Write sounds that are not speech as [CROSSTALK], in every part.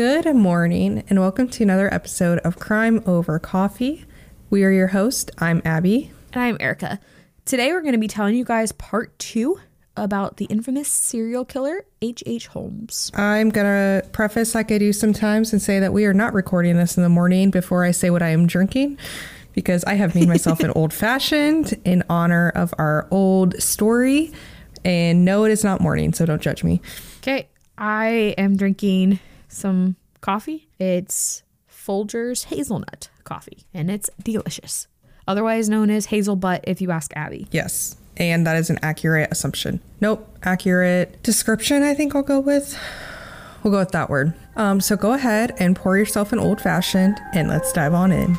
Good morning, and welcome to another episode of Crime Over Coffee. We are your host. I'm Abby. And I'm Ericka. Today we're going to be telling you guys part two about the infamous serial killer H.H. H. Holmes. I'm going to preface like I do sometimes and say that we are not recording this in the morning before I say what I am drinking because I have made myself an [LAUGHS] old fashioned in honor of our old story. And no, it is not morning, so don't judge me. Okay, I am drinking some coffee. It's Folgers hazelnut coffee, and it's delicious. Otherwise known as hazel butt if you ask Abby. Yes. And that is an accurate assumption. Nope, accurate description, I think I'll go with. We'll go with that word. Um, so go ahead and pour yourself an old fashioned and let's dive on in.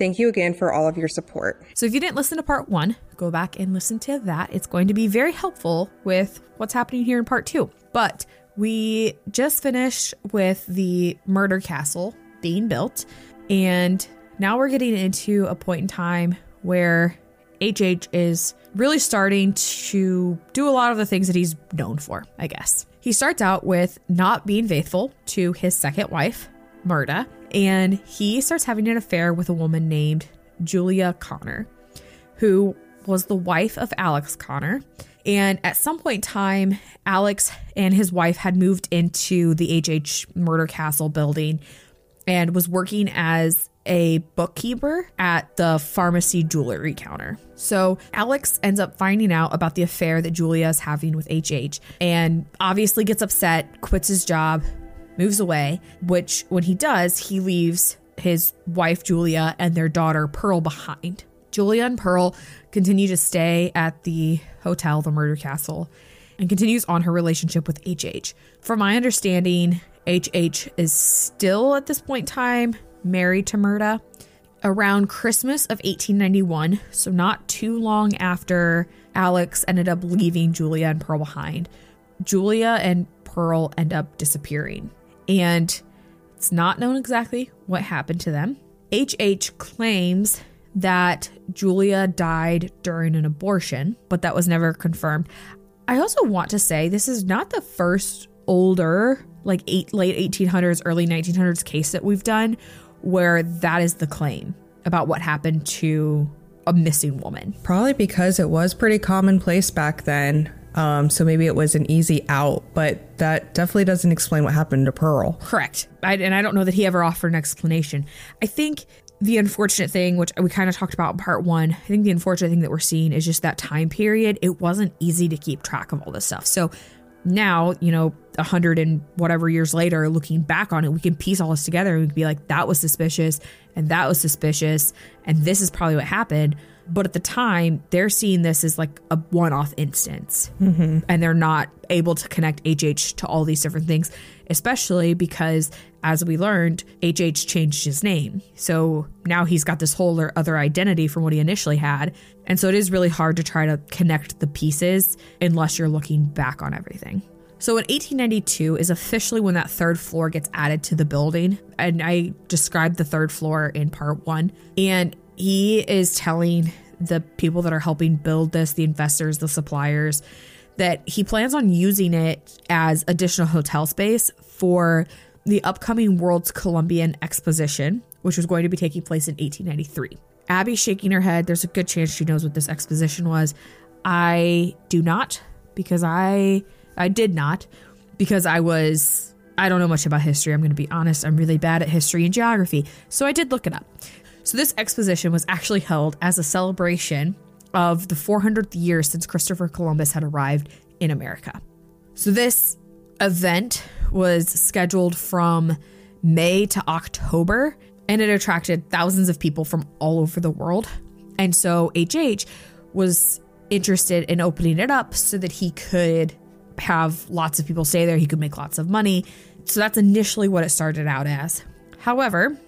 Thank you again for all of your support. So, if you didn't listen to part one, go back and listen to that. It's going to be very helpful with what's happening here in part two. But we just finished with the murder castle being built, and now we're getting into a point in time where HH is really starting to do a lot of the things that he's known for, I guess. He starts out with not being faithful to his second wife, Myrta, and he starts having an affair with a woman named Julia Connor, who was the wife of Alex Connor. And at some point in time, Alex and his wife had moved into the HH Murder Castle building and was working as a bookkeeper at the pharmacy jewelry counter. So Alex ends up finding out about the affair that Julia is having with HH and obviously gets upset, quits his job, moves away, which when he does, he leaves his wife Julia and their daughter Pearl behind. Julia and Pearl continue to stay at the hotel, the Murder Castle, and continues on her relationship with HH. From my understanding, HH is still at this point in time married to Myrta. Around Christmas of 1891, so not too long after Alex ended up leaving Julia and Pearl behind, Julia and Pearl end up disappearing and it's not known exactly what happened to them. HH claims that Julia died during an abortion, but that was never confirmed. I also want to say this is not the first older, like eight, late 1800s, early 1900s case that we've done where that is the claim about what happened to a missing woman. Probably because it was pretty commonplace back then. Um, so maybe it was an easy out, but that definitely doesn't explain what happened to Pearl. Correct. I, and I don't know that he ever offered an explanation. I think the unfortunate thing, which we kind of talked about in part one, I think the unfortunate thing that we're seeing is just that time period. It wasn't easy to keep track of all this stuff. So now, you know, a hundred and whatever years later, looking back on it, we can piece all this together and we can be like, that was suspicious and that was suspicious and this is probably what happened. But at the time, they're seeing this as like a one off instance. Mm-hmm. And they're not able to connect HH to all these different things, especially because, as we learned, HH changed his name. So now he's got this whole other identity from what he initially had. And so it is really hard to try to connect the pieces unless you're looking back on everything. So in 1892 is officially when that third floor gets added to the building. And I described the third floor in part one. And he is telling the people that are helping build this, the investors, the suppliers, that he plans on using it as additional hotel space for the upcoming World's Columbian Exposition, which was going to be taking place in 1893. Abby's shaking her head. There's a good chance she knows what this exposition was. I do not, because I I did not, because I was I don't know much about history. I'm going to be honest. I'm really bad at history and geography. So I did look it up. So, this exposition was actually held as a celebration of the 400th year since Christopher Columbus had arrived in America. So, this event was scheduled from May to October, and it attracted thousands of people from all over the world. And so HH was interested in opening it up so that he could have lots of people stay there, he could make lots of money. So that's initially what it started out as. However,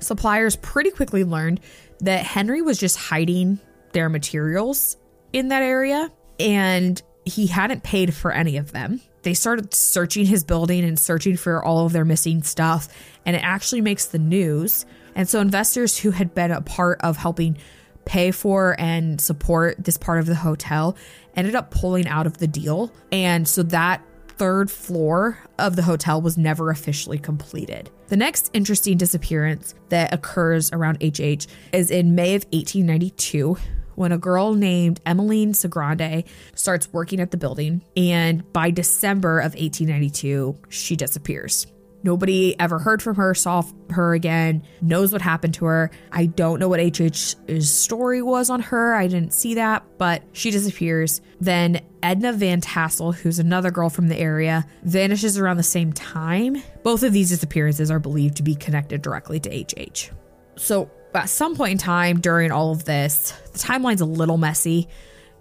suppliers pretty quickly learned that Henry was just hiding their materials in that area and he hadn't paid for any of them. They started searching his building and searching for all of their missing stuff, and it actually makes the news. And so, investors who had been a part of helping pay for and support this part of the hotel ended up pulling out of the deal. And so, that third floor of the hotel was never officially completed. The next interesting disappearance that occurs around HH is in May of 1892 when a girl named Emmeline Cigrand starts working at the building. And by December of 1892, she disappears. Nobody ever heard from her, saw her again, knows what happened to her. I don't know what HH's story was on her. I didn't see that, but she disappears. Then Edna Van Tassel, who's another girl from the area, vanishes around the same time. Both of these disappearances are believed to be connected directly to HH. So at some point in time during all of this, the timeline's a little messy.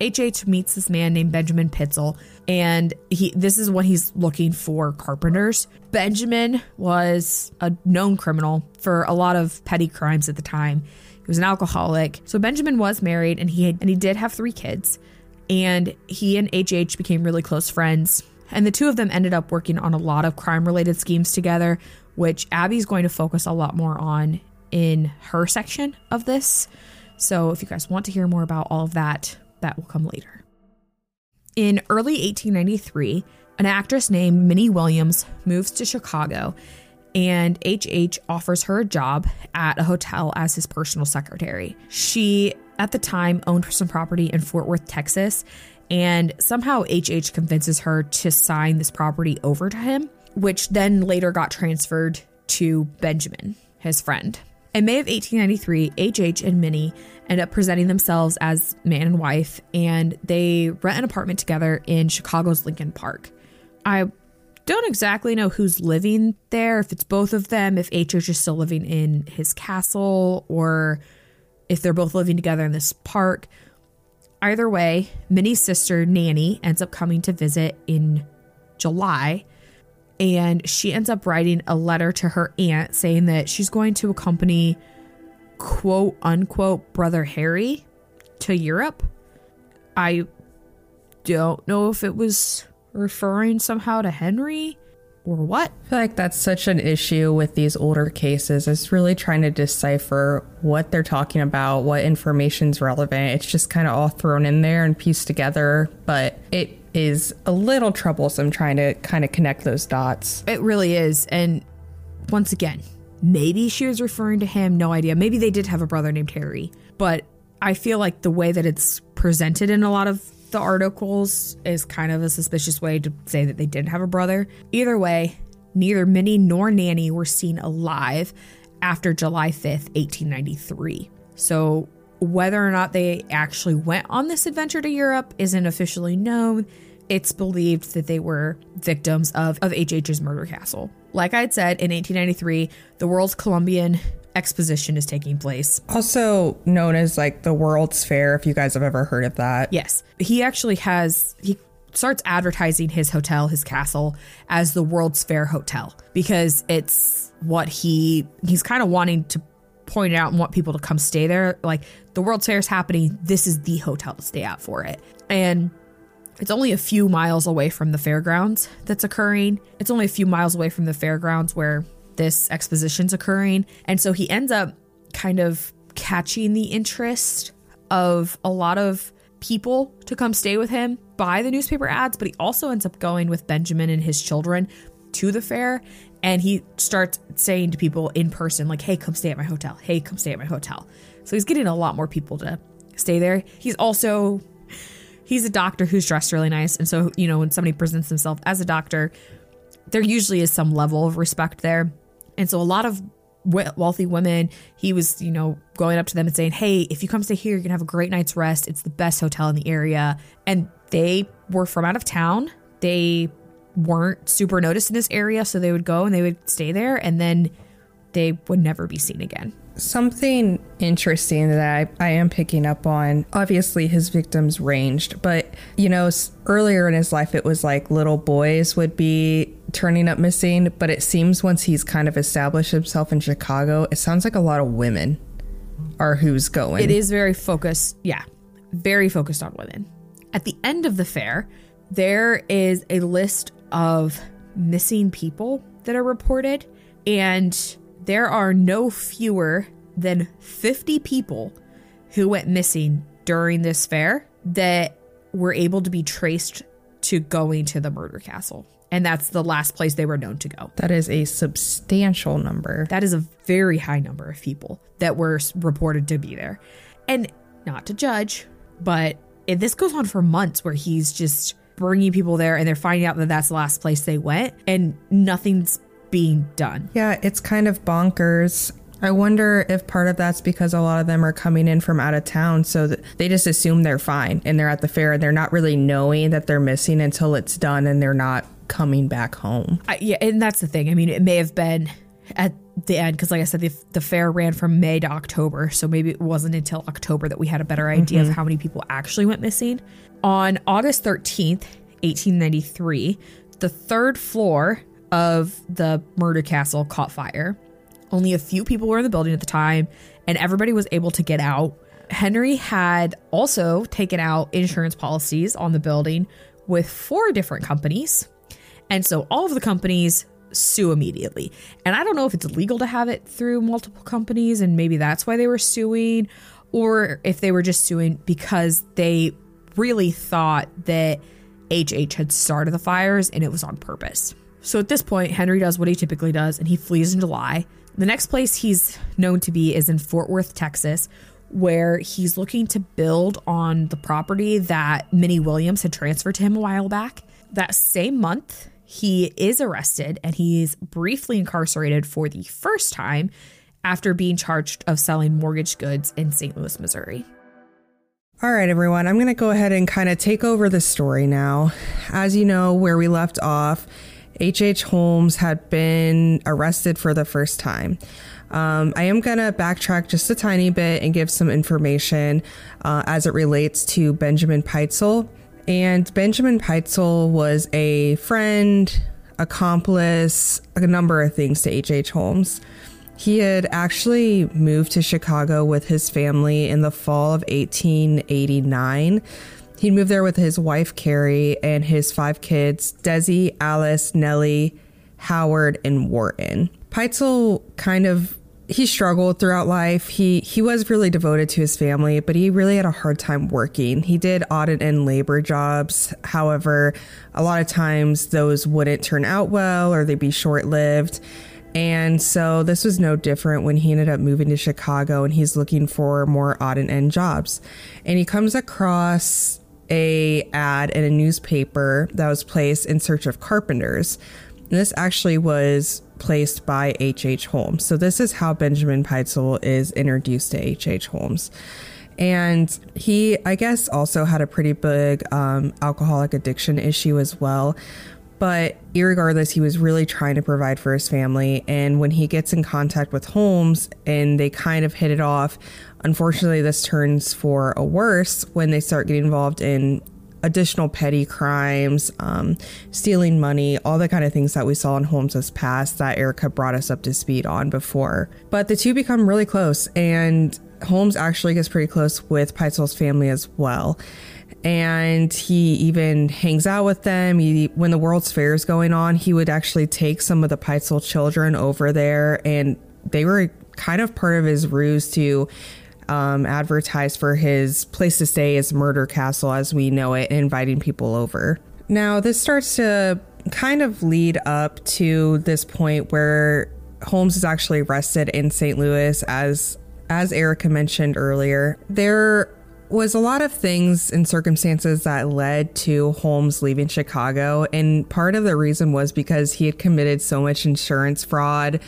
HH meets this man named Benjamin Pitezel, and he this is when he's looking for carpenters. Benjamin was a known criminal for a lot of petty crimes at the time. He was an alcoholic. So Benjamin was married and he had, and he did have 3 kids. And he and HH became really close friends. And the two of them ended up working on a lot of crime related schemes together, which Abby's going to focus a lot more on in her section of this. So if you guys want to hear more about all of that, that will come later. In early 1893, an actress named Minnie Williams moves to Chicago, and HH offers her a job at a hotel as his personal secretary. She, at the time, owned some property in Fort Worth, Texas, and somehow HH convinces her to sign this property over to him, which then later got transferred to Benjamin, his friend. In May of 1893, HH and Minnie end up presenting themselves as man and wife, and they rent an apartment together in Chicago's Lincoln Park. I don't exactly know who's living there, if it's both of them, if HH is still living in his castle, or if they're both living together in this park. Either way, Minnie's sister, Nanny, ends up coming to visit in July and she ends up writing a letter to her aunt saying that she's going to accompany quote unquote brother Harry to Europe. I don't know if it was referring somehow to Henry or what. I feel like that's such an issue with these older cases. It's really trying to decipher what they're talking about, what information's relevant. It's just kind of all thrown in there and pieced together, but it is a little troublesome trying to kind of connect those dots. It really is. And once again, maybe she was referring to him, no idea. Maybe they did have a brother named Harry, but I feel like the way that it's presented in a lot of the articles is kind of a suspicious way to say that they didn't have a brother. Either way, neither Minnie nor Nanny were seen alive after July 5th, 1893. So whether or not they actually went on this adventure to Europe isn't officially known it's believed that they were victims of, of HH's murder castle. Like I'd said, in 1893, the World's Columbian Exposition is taking place. Also known as like the World's Fair, if you guys have ever heard of that. Yes. He actually has, he starts advertising his hotel, his castle, as the World's Fair Hotel because it's what he, he's kind of wanting to point out and want people to come stay there. Like the World's Fair is happening. This is the hotel to stay at for it. And it's only a few miles away from the fairgrounds that's occurring. It's only a few miles away from the fairgrounds where this exposition's occurring. And so he ends up kind of catching the interest of a lot of people to come stay with him by the newspaper ads, but he also ends up going with Benjamin and his children to the fair. And he starts saying to people in person, like, hey, come stay at my hotel. Hey, come stay at my hotel. So he's getting a lot more people to stay there. He's also he's a doctor who's dressed really nice. And so, you know, when somebody presents themselves as a doctor, there usually is some level of respect there. And so a lot of wealthy women, he was, you know, going up to them and saying, Hey, if you come stay here, you're going to have a great night's rest. It's the best hotel in the area. And they were from out of town. They weren't super noticed in this area. So they would go and they would stay there and then they would never be seen again. Something interesting that I, I am picking up on obviously, his victims ranged, but you know, earlier in his life, it was like little boys would be turning up missing, but it seems once he's kind of established himself in Chicago, it sounds like a lot of women are who's going. It is very focused, yeah, very focused on women. At the end of the fair, there is a list of missing people that are reported, and there are no fewer than 50 people who went missing during this fair that were able to be traced to going to the murder castle. And that's the last place they were known to go. That is a substantial number. That is a very high number of people that were reported to be there. And not to judge, but this goes on for months where he's just bringing people there and they're finding out that that's the last place they went and nothing's being done. Yeah, it's kind of bonkers. I wonder if part of that's because a lot of them are coming in from out of town, so they just assume they're fine and they're at the fair and they're not really knowing that they're missing until it's done and they're not coming back home. I, yeah, and that's the thing. I mean, it may have been at the end because, like I said, the, the fair ran from May to October, so maybe it wasn't until October that we had a better idea mm-hmm. of how many people actually went missing. On August 13th, 1893, the third floor of the murder castle caught fire. Only a few people were in the building at the time, and everybody was able to get out. Henry had also taken out insurance policies on the building with four different companies. And so all of the companies sue immediately. And I don't know if it's legal to have it through multiple companies, and maybe that's why they were suing, or if they were just suing because they really thought that HH had started the fires and it was on purpose. So at this point, Henry does what he typically does and he flees in July. The next place he's known to be is in Fort Worth, Texas, where he's looking to build on the property that Minnie Williams had transferred to him a while back. That same month, he is arrested and he's briefly incarcerated for the first time after being charged of selling mortgage goods in St. Louis, Missouri. All right, everyone, I'm going to go ahead and kind of take over the story now. As you know, where we left off, H.H. H. Holmes had been arrested for the first time. Um, I am going to backtrack just a tiny bit and give some information uh, as it relates to Benjamin Pitezel. And Benjamin Pitezel was a friend, accomplice, a number of things to H.H. H. Holmes. He had actually moved to Chicago with his family in the fall of 1889. He moved there with his wife, Carrie, and his five kids Dessie, Alice, Nellie, Howard, and Wharton. Pitezel kind of he struggled throughout life. He he was really devoted to his family, but he really had a hard time working. He did odd and end labor jobs. However, a lot of times those wouldn't turn out well or they'd be short lived. And so this was no different when he ended up moving to Chicago and he's looking for more odd and end jobs. And he comes across a ad in a newspaper that was placed in search of carpenters. And this actually was placed by H.H. H. Holmes. So this is how Benjamin Pitezel is introduced to H.H. H. Holmes. And he, I guess, also had a pretty big um, alcoholic addiction issue as well, but regardless, he was really trying to provide for his family. And when he gets in contact with Holmes and they kind of hit it off, unfortunately, this turns for a worse when they start getting involved in additional petty crimes, um, stealing money, all the kind of things that we saw in Holmes's past that Ericka brought us up to speed on before. But the two become really close, and Holmes actually gets pretty close with Pitezel's family as well and he even hangs out with them. He, when the World's Fair is going on, he would actually take some of the Pitezel children over there, and they were kind of part of his ruse to um, advertise for his place to stay as Murder Castle as we know it, inviting people over. Now, this starts to kind of lead up to this point where Holmes is actually arrested in St. Louis as as Ericka mentioned earlier. There was a lot of things and circumstances that led to Holmes leaving Chicago. And part of the reason was because he had committed so much insurance fraud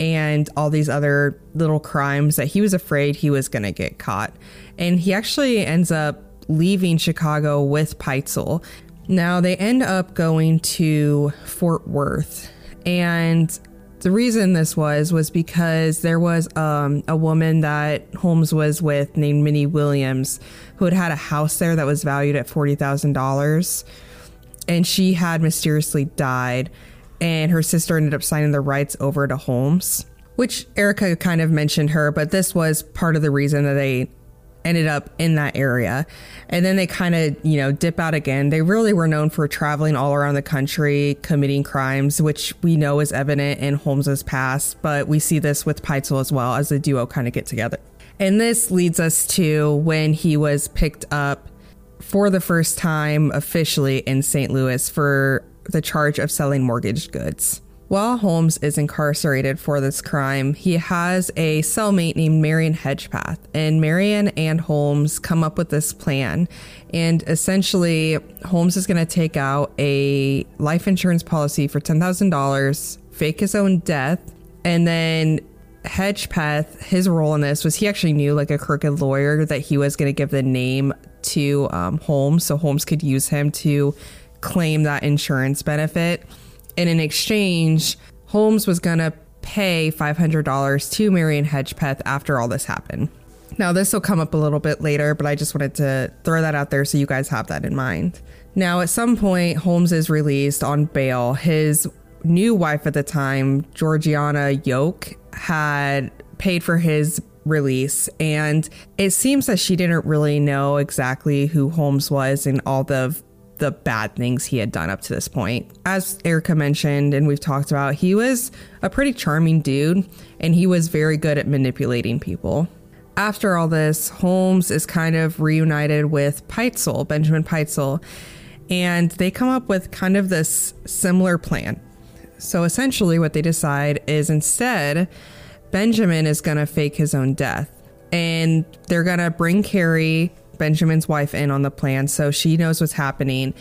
and all these other little crimes that he was afraid he was going to get caught. And he actually ends up leaving Chicago with Pitezel. Now they end up going to Fort Worth. And the reason this was was because there was um, a woman that Holmes was with named Minnie Williams who had had a house there that was valued at $40,000. And she had mysteriously died. And her sister ended up signing the rights over to Holmes, which Ericka kind of mentioned her, but this was part of the reason that they ended up in that area. And then they kind of, you know, dip out again. They really were known for traveling all around the country, committing crimes, which we know is evident in Holmes's past, but we see this with Pitezel as well as the duo kind of get together. And this leads us to when he was picked up for the first time officially in St. Louis for the charge of selling mortgaged goods. While Holmes is incarcerated for this crime, he has a cellmate named Marion Hedgepeth, and Marion and Holmes come up with this plan. And essentially, Holmes is going to take out a life insurance policy for $10,000, fake his own death, and then Hedgepeth, his role in this was he actually knew like a crooked lawyer that he was going to give the name to um, Holmes, so Holmes could use him to claim that insurance benefit. And in exchange, Holmes was going to pay $500 to Marion Hedgepeth after all this happened. Now, this will come up a little bit later, but I just wanted to throw that out there so you guys have that in mind. Now, at some point, Holmes is released on bail. His new wife at the time, Georgiana Yoke, had paid for his release. And it seems that she didn't really know exactly who Holmes was and all the the bad things he had done up to this point. As Ericka mentioned, and we've talked about, he was a pretty charming dude and he was very good at manipulating people. After all this, Holmes is kind of reunited with Pitezel, Benjamin Pitezel, and they come up with kind of this similar plan. So essentially, what they decide is instead, Benjamin is going to fake his own death and they're going to bring Carrie Benjamin's wife in on the plan so she knows what's happening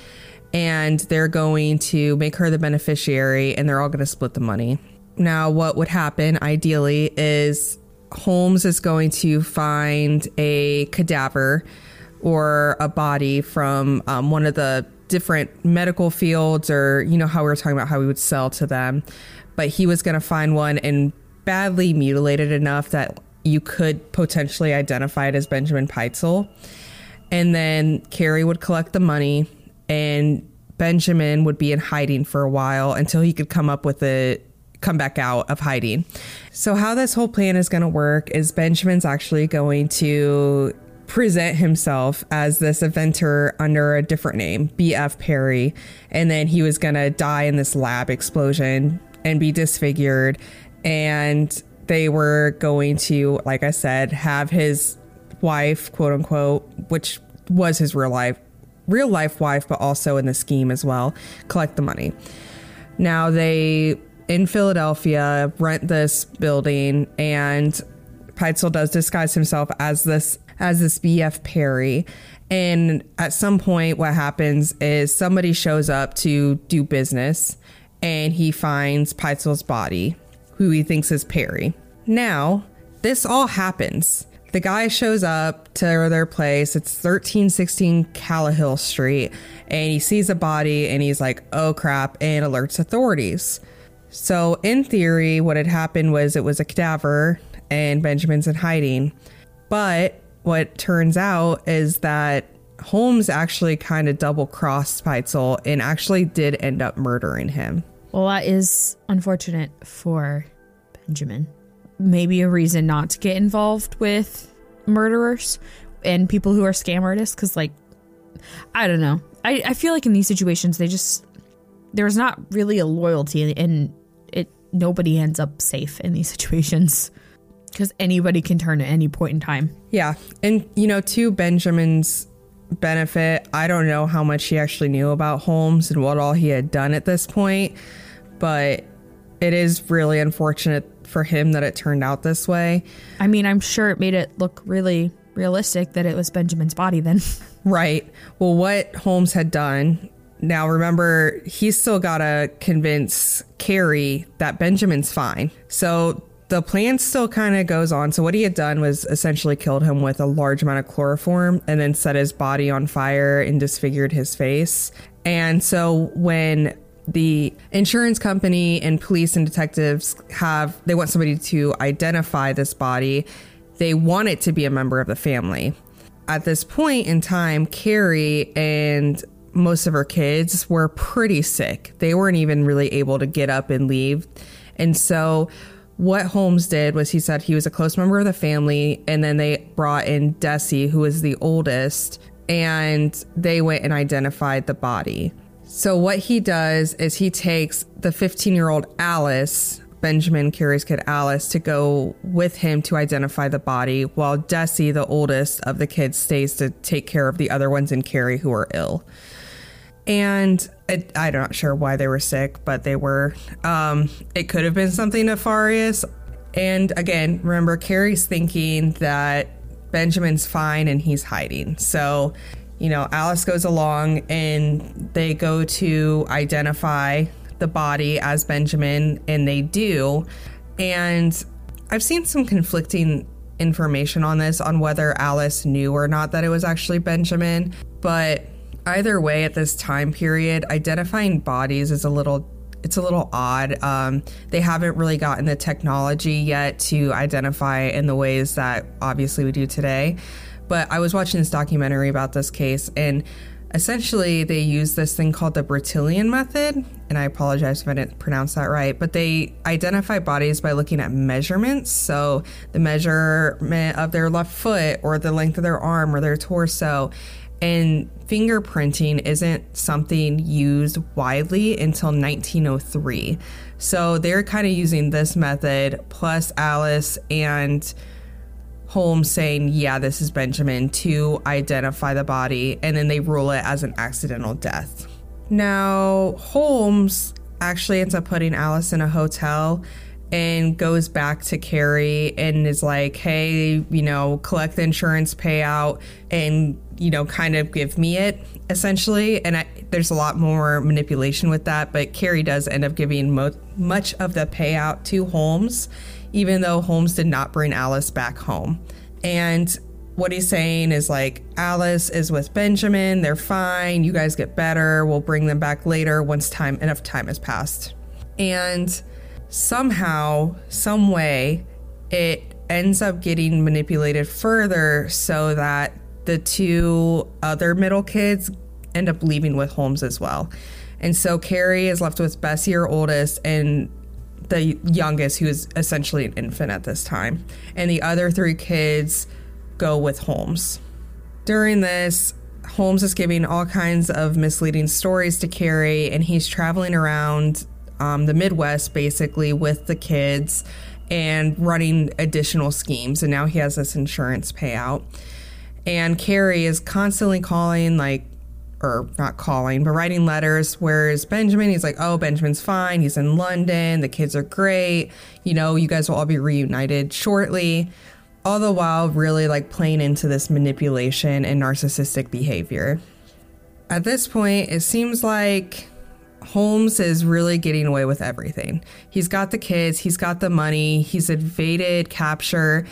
and they're going to make her the beneficiary and they're all going to split the money. Now, what would happen ideally is Holmes is going to find a cadaver or a body from um, one of the different medical fields, or you know, how we were talking about how we would sell to them. But he was going to find one and badly mutilated enough that you could potentially identify it as Benjamin Pitezel. And then Carrie would collect the money, and Benjamin would be in hiding for a while until he could come up with a come back out of hiding. So, how this whole plan is going to work is Benjamin's actually going to present himself as this inventor under a different name, B.F. Perry, and then he was going to die in this lab explosion and be disfigured. And they were going to, like I said, have his wife, quote unquote, which was his real life real life wife, but also in the scheme as well, collect the money. Now they in Philadelphia rent this building and Pitezel does disguise himself as this as this BF Perry. And at some point what happens is somebody shows up to do business and he finds Pitezel's body, who he thinks is Perry. Now, this all happens the guy shows up to their place. It's 1316 Callowhill Street, and he sees a body and he's like, oh crap, and alerts authorities. So, in theory, what had happened was it was a cadaver and Benjamin's in hiding. But what turns out is that Holmes actually kind of double crossed Pitezel and actually did end up murdering him. Well, that is unfortunate for Benjamin. Maybe a reason not to get involved with murderers and people who are scam artists because like i don't know. I, I feel like in these situations they just there's not really a loyalty and it nobody ends up safe in these [LAUGHS] situations because anybody can turn at any point in time. Yeah. And you know to benjamin's benefit i don't know how much he actually knew about holmes and what all he had done at this point but it is really unfortunate for him that it turned out this way. I mean, I'm sure it made it look really realistic that it was Benjamin's body then. [LAUGHS] right. Well, what Holmes had done. Now, remember, he's still got to convince Carrie that Benjamin's fine. So the plan still kind of goes on. So, what he had done was essentially killed him with a large amount of chloroform and then set his body on fire and disfigured his face. And so when the insurance company and police and detectives have they want somebody to identify this body. They want it to be a member of the family. At this point in time carrie and most of her kids were pretty sick. They weren't even really able to get up and leave. And so what holmes did was he said he was a close member of the family and then they brought in dessie who was the oldest and they went and identified the body so, what he does is he takes the 15 year old Alice, Benjamin Carrie's kid Alice, to go with him to identify the body, while Dessie, the oldest of the kids, stays to take care of the other ones in Carrie who are ill. And it, I'm not sure why they were sick, but they were. Um, it could have been something nefarious. And again, remember, Carrie's thinking that Benjamin's fine and he's hiding. So you know, Alice goes along and they go to identify the body as Benjamin, and they do. And I've seen some conflicting information on this on whether Alice knew or not that it was actually Benjamin. But either way, at this time period, identifying bodies is a little it's a little odd. Um, they haven't really gotten the technology yet to identify in the ways that obviously we do today. But I was watching this documentary about this case, and essentially they use this thing called the Bertillon method. And I apologize if I didn't pronounce that right, but they identify bodies by looking at measurements. So the measurement of their left foot, or the length of their arm, or their torso. And fingerprinting isn't something used widely until 1903. So they're kind of using this method plus Alice and Holmes saying, yeah, this is Benjamin to identify the body, and then they rule it as an accidental death. Now, Holmes actually ends up putting Alice in a hotel and goes back to Carrie and is like, hey, you know, collect the insurance payout and, you know, kind of give me it essentially. And I, there's a lot more manipulation with that, but Carrie does end up giving mo- much of the payout to Holmes even though Holmes did not bring Alice back home. And what he's saying is like, Alice is with Benjamin, they're fine, you guys get better, we'll bring them back later once time enough time has passed. And somehow, some way, it ends up getting manipulated further so that the two other middle kids end up leaving with Holmes as well. And so Carrie is left with Bessie, her oldest, and the youngest, who is essentially an infant at this time, and the other three kids go with Holmes. During this, Holmes is giving all kinds of misleading stories to Carrie, and he's traveling around um, the Midwest basically with the kids and running additional schemes. And now he has this insurance payout. And Carrie is constantly calling, like, or not calling, but writing letters. Whereas Benjamin, he's like, oh, Benjamin's fine. He's in London. The kids are great. You know, you guys will all be reunited shortly. All the while, really like playing into this manipulation and narcissistic behavior. At this point, it seems like Holmes is really getting away with everything. He's got the kids, he's got the money, he's evaded capture,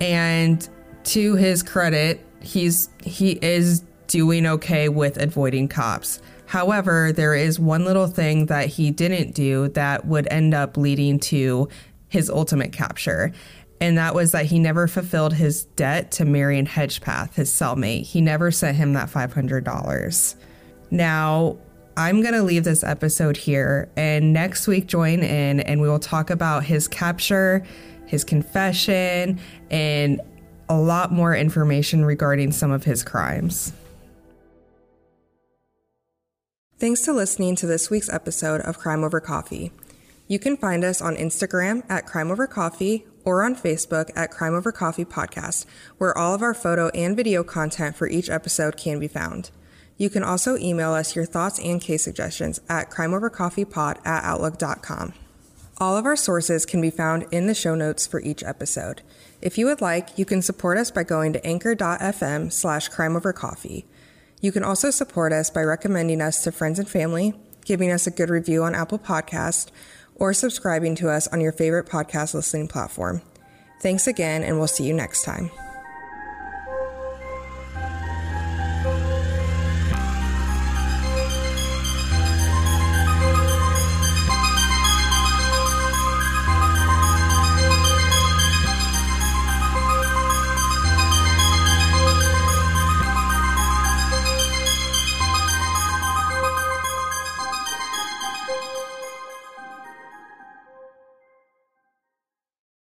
and to his credit, he's he is doing okay with avoiding cops. However, there is one little thing that he didn't do that would end up leading to his ultimate capture. And that was that he never fulfilled his debt to Marion Hedgepeth, his cellmate. He never sent him that $500. Now, I'm going to leave this episode here, and next week join in and we will talk about his capture, his confession, and a lot more information regarding some of his crimes. Thanks to listening to this week's episode of Crime Over Coffee. You can find us on Instagram at Crime Over Coffee or on Facebook at Crime Over Coffee Podcast, where all of our photo and video content for each episode can be found. You can also email us your thoughts and case suggestions at crimeovercoffeepod at outlook.com. All of our sources can be found in the show notes for each episode. If you would like, you can support us by going to anchor.fm slash crimeovercoffee. You can also support us by recommending us to friends and family, giving us a good review on Apple Podcast, or subscribing to us on your favorite podcast listening platform. Thanks again, and we'll see you next time.